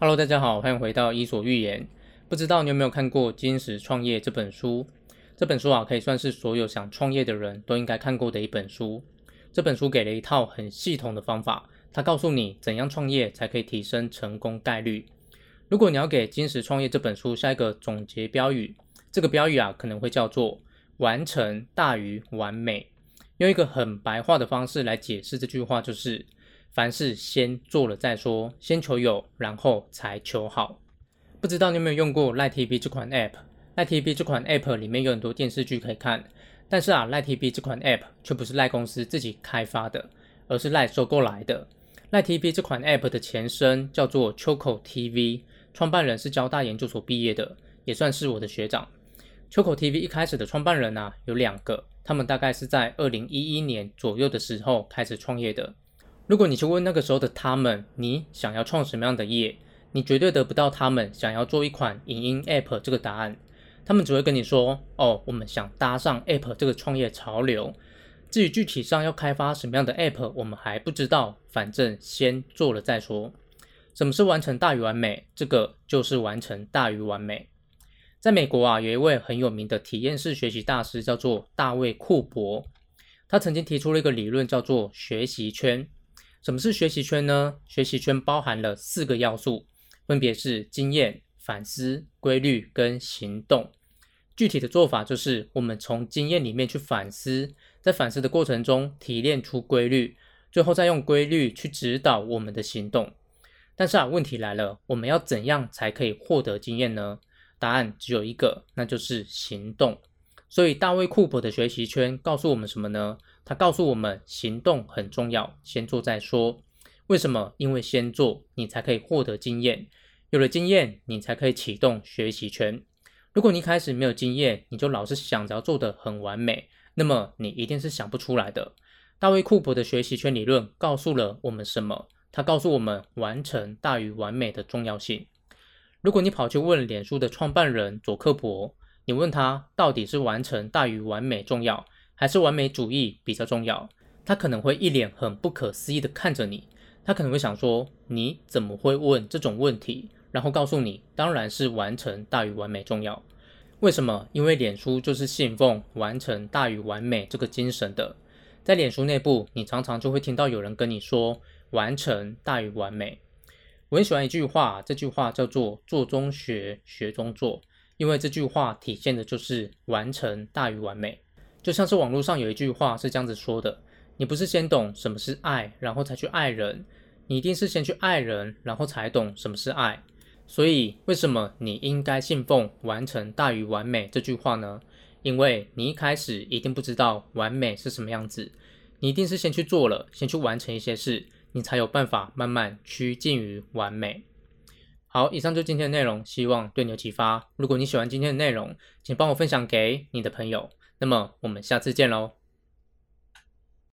Hello，大家好，欢迎回到伊索寓言。不知道你有没有看过《金石创业》这本书？这本书啊，可以算是所有想创业的人都应该看过的一本书。这本书给了一套很系统的方法，它告诉你怎样创业才可以提升成功概率。如果你要给《金石创业》这本书下一个总结标语，这个标语啊，可能会叫做“完成大于完美”。用一个很白话的方式来解释这句话，就是。凡事先做了再说，先求有，然后才求好。不知道你有没有用过 LINE TV 这款 App？LINE TV 这款 App 里面有很多电视剧可以看，但是啊，LINE TV 这款 App 却不是赖公司自己开发的，而是赖收购来的。LINE TV 这款 App 的前身叫做 Choco TV，创办人是交大研究所毕业的，也算是我的学长。Choco TV 一开始的创办人啊有两个，他们大概是在二零一一年左右的时候开始创业的。如果你去问那个时候的他们，你想要创什么样的业，你绝对得不到他们想要做一款影音 App 这个答案。他们只会跟你说：“哦，我们想搭上 App 这个创业潮流。”至于具体上要开发什么样的 App，我们还不知道。反正先做了再说。什么是完成大于完美？这个就是完成大于完美。在美国啊，有一位很有名的体验式学习大师，叫做大卫·库珀。他曾经提出了一个理论，叫做学习圈。什么是学习圈呢？学习圈包含了四个要素，分别是经验、反思、规律跟行动。具体的做法就是，我们从经验里面去反思，在反思的过程中提炼出规律，最后再用规律去指导我们的行动。但是啊，问题来了，我们要怎样才可以获得经验呢？答案只有一个，那就是行动。所以，大卫·库珀的学习圈告诉我们什么呢？他告诉我们，行动很重要，先做再说。为什么？因为先做，你才可以获得经验。有了经验，你才可以启动学习圈。如果你一开始没有经验，你就老是想着要做得很完美，那么你一定是想不出来的。大卫·库珀的学习圈理论告诉了我们什么？他告诉我们，完成大于完美的重要性。如果你跑去问脸书的创办人佐克伯，你问他到底是完成大于完美重要，还是完美主义比较重要？他可能会一脸很不可思议的看着你，他可能会想说：“你怎么会问这种问题？”然后告诉你：“当然是完成大于完美重要。”为什么？因为脸书就是信奉完成大于完美这个精神的。在脸书内部，你常常就会听到有人跟你说：“完成大于完美。”我很喜欢一句话，这句话叫做“做中学，学中做”，因为这句话体现的就是完成大于完美。就像是网络上有一句话是这样子说的：你不是先懂什么是爱，然后才去爱人，你一定是先去爱人，然后才懂什么是爱。所以，为什么你应该信奉“完成大于完美”这句话呢？因为你一开始一定不知道完美是什么样子，你一定是先去做了，先去完成一些事，你才有办法慢慢趋近于完美。好，以上就今天的内容，希望对你有启发。如果你喜欢今天的内容，请帮我分享给你的朋友。那么我们下次见喽。